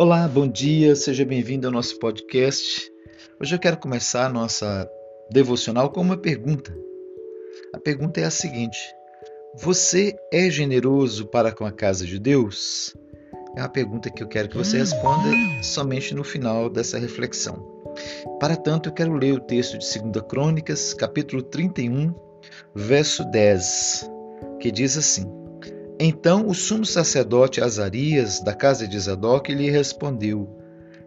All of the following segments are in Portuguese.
Olá, bom dia, seja bem-vindo ao nosso podcast. Hoje eu quero começar a nossa devocional com uma pergunta. A pergunta é a seguinte: Você é generoso para com a casa de Deus? É uma pergunta que eu quero que você responda somente no final dessa reflexão. Para tanto, eu quero ler o texto de 2 Crônicas, capítulo 31, verso 10, que diz assim: Então o sumo sacerdote Azarias, da casa de Zadok, lhe respondeu: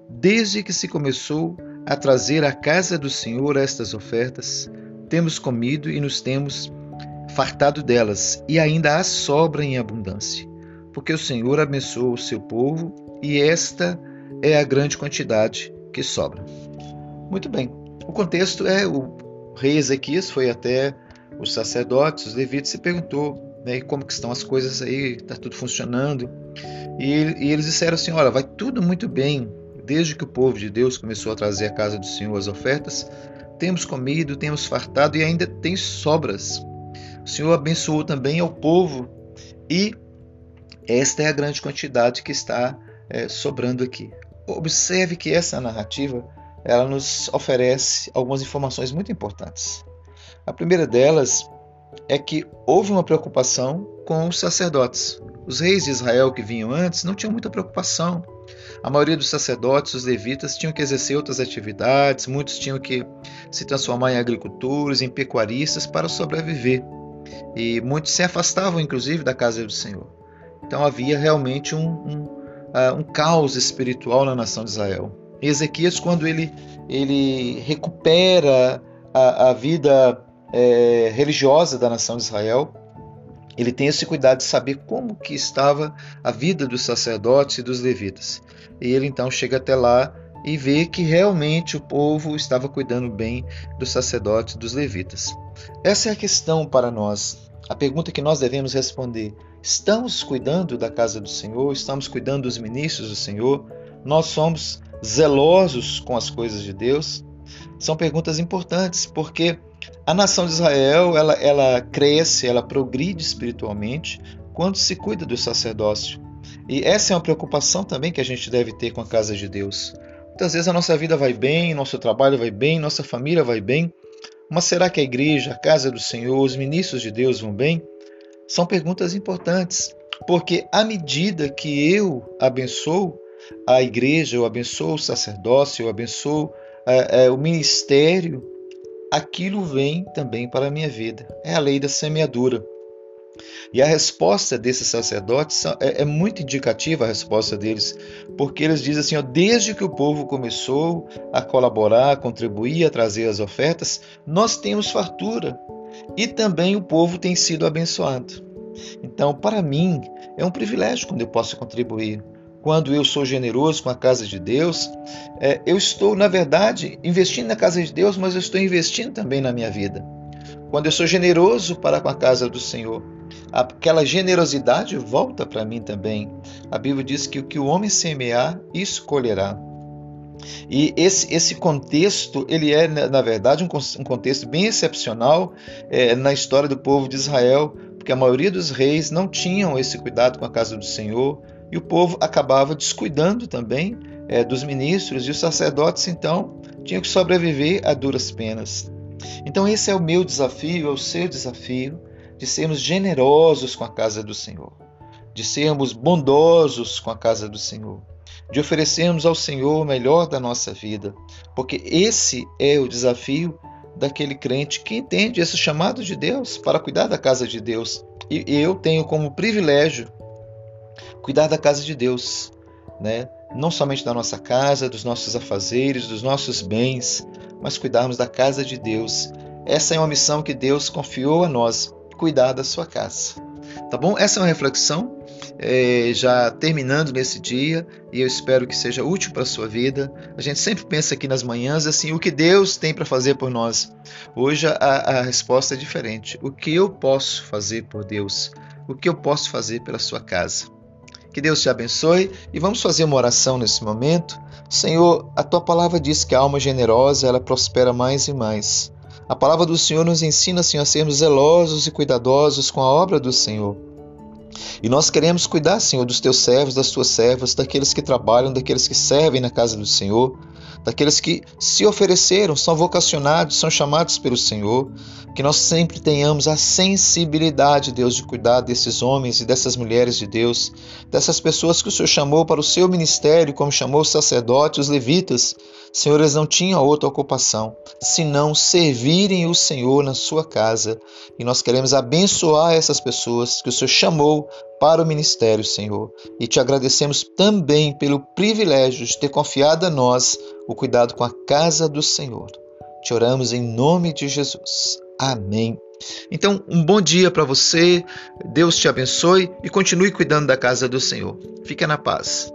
Desde que se começou a trazer à casa do Senhor estas ofertas, temos comido e nos temos fartado delas, e ainda há sobra em abundância, porque o Senhor abençoou o seu povo, e esta é a grande quantidade que sobra. Muito bem. O contexto é o rei Ezequias foi até os sacerdotes, os levitas, e perguntou né, como que estão as coisas aí, está tudo funcionando. E, e, eles disseram assim, olha, vai tudo muito bem, desde que o povo de Deus começou a trazer à casa do Senhor as ofertas, temos comido, temos fartado e ainda tem sobras. O Senhor abençoou também ao povo e esta é a grande quantidade que está é, sobrando aqui. Observe que essa narrativa ela nos oferece algumas informações muito importantes. A primeira delas é que houve uma preocupação com os sacerdotes. Os reis de Israel que vinham antes não tinham muita preocupação. A maioria dos sacerdotes, os levitas, tinham que exercer outras atividades, muitos tinham que se transformar em agricultores, em pecuaristas para sobreviver. E muitos se afastavam, inclusive, da casa do Senhor. Então havia realmente um, um, uh, um caos espiritual na nação de Israel. E Ezequias, quando ele, ele recupera a, a vida é, religiosa da nação de Israel, ele tem esse cuidado de saber como que estava a vida dos sacerdotes e dos levitas. E ele então chega até lá e vê que realmente o povo estava cuidando bem dos sacerdotes e dos levitas. Essa é a questão para nós. A pergunta que nós devemos responder: estamos cuidando da casa do Senhor? Estamos cuidando dos ministros do Senhor? Nós somos zelosos com as coisas de Deus? São perguntas importantes, porque a nação de Israel ela, ela cresce, ela progride espiritualmente quando se cuida do sacerdócio. E essa é uma preocupação também que a gente deve ter com a casa de Deus. Muitas vezes a nossa vida vai bem, nosso trabalho vai bem, nossa família vai bem, mas será que a igreja, a casa do Senhor, os ministros de Deus vão bem? São perguntas importantes, porque à medida que eu abençoo a igreja, eu abençoo o sacerdócio, eu abençoo é, é, o ministério, aquilo vem também para a minha vida. É a lei da semeadura. E a resposta desses sacerdotes é, é, muito indicativa a resposta deles, porque eles dizem assim: ó, desde que o povo começou a colaborar, a contribuir, a trazer as ofertas, nós temos fartura e também o povo tem sido abençoado. Então, para mim, é um privilégio quando eu posso contribuir quando eu sou generoso com a casa de Deus, é, eu estou, na verdade, investindo na casa de Deus, mas eu estou investindo também na minha vida. Quando eu sou generoso para com a casa do Senhor, aquela generosidade volta para mim também. A Bíblia diz que o que o homem semear, isso colherá. E esse, esse contexto, ele é, na verdade, um, contexto bem excepcional é, na história do povo de Israel, porque a maioria dos reis não tinham esse cuidado com a casa do Senhor, e o povo acabava descuidando também é, dos ministros, e os sacerdotes, então, tinham que sobreviver a duras penas. Então, esse é o meu desafio, é o seu desafio, de sermos generosos com a casa do Senhor, de sermos bondosos com a casa do Senhor, de oferecermos ao Senhor o melhor da nossa vida, porque esse é o desafio daquele crente que entende esse chamado de Deus para cuidar da casa de Deus. E eu tenho como privilégio cuidar da casa de Deus, né? Não somente da nossa casa, dos nossos afazeres, dos nossos bens, mas cuidarmos da casa de Deus. Essa é uma missão que Deus confiou a nós, cuidar da sua casa. Tá bom? Essa é uma reflexão, é, já terminando nesse dia, e eu espero que seja útil para a sua vida. A gente sempre pensa aqui nas manhãs assim, o que Deus tem para fazer por nós. Hoje a, a resposta é diferente. O que eu posso fazer por Deus? O que eu posso fazer pela sua casa? Que Deus te abençoe e vamos fazer uma oração nesse momento. Senhor, a tua palavra diz que a alma generosa ela prospera mais e mais. A palavra do Senhor nos ensina, Senhor, a sermos zelosos e cuidadosos com a obra do Senhor. E nós queremos cuidar, Senhor, dos teus servos, das tuas servas, daqueles que trabalham, daqueles que servem na casa do Senhor, daqueles que se ofereceram, são vocacionados, são chamados pelo Senhor, que nós sempre tenhamos a sensibilidade, Deus, de cuidar desses homens e dessas mulheres de Deus, dessas pessoas que o Senhor chamou para o seu ministério, como chamou os sacerdotes, os levitas. Senhor, eles não tinham outra ocupação senão servirem o Senhor na sua casa. E nós queremos abençoar essas pessoas que o Senhor chamou para o ministério, Senhor. E te agradecemos também pelo privilégio de ter confiado a nós o cuidado com a casa do Senhor. Te oramos em nome de Jesus. Amém. Então, um bom dia para você, Deus te abençoe e continue cuidando da casa do Senhor. Fica na paz.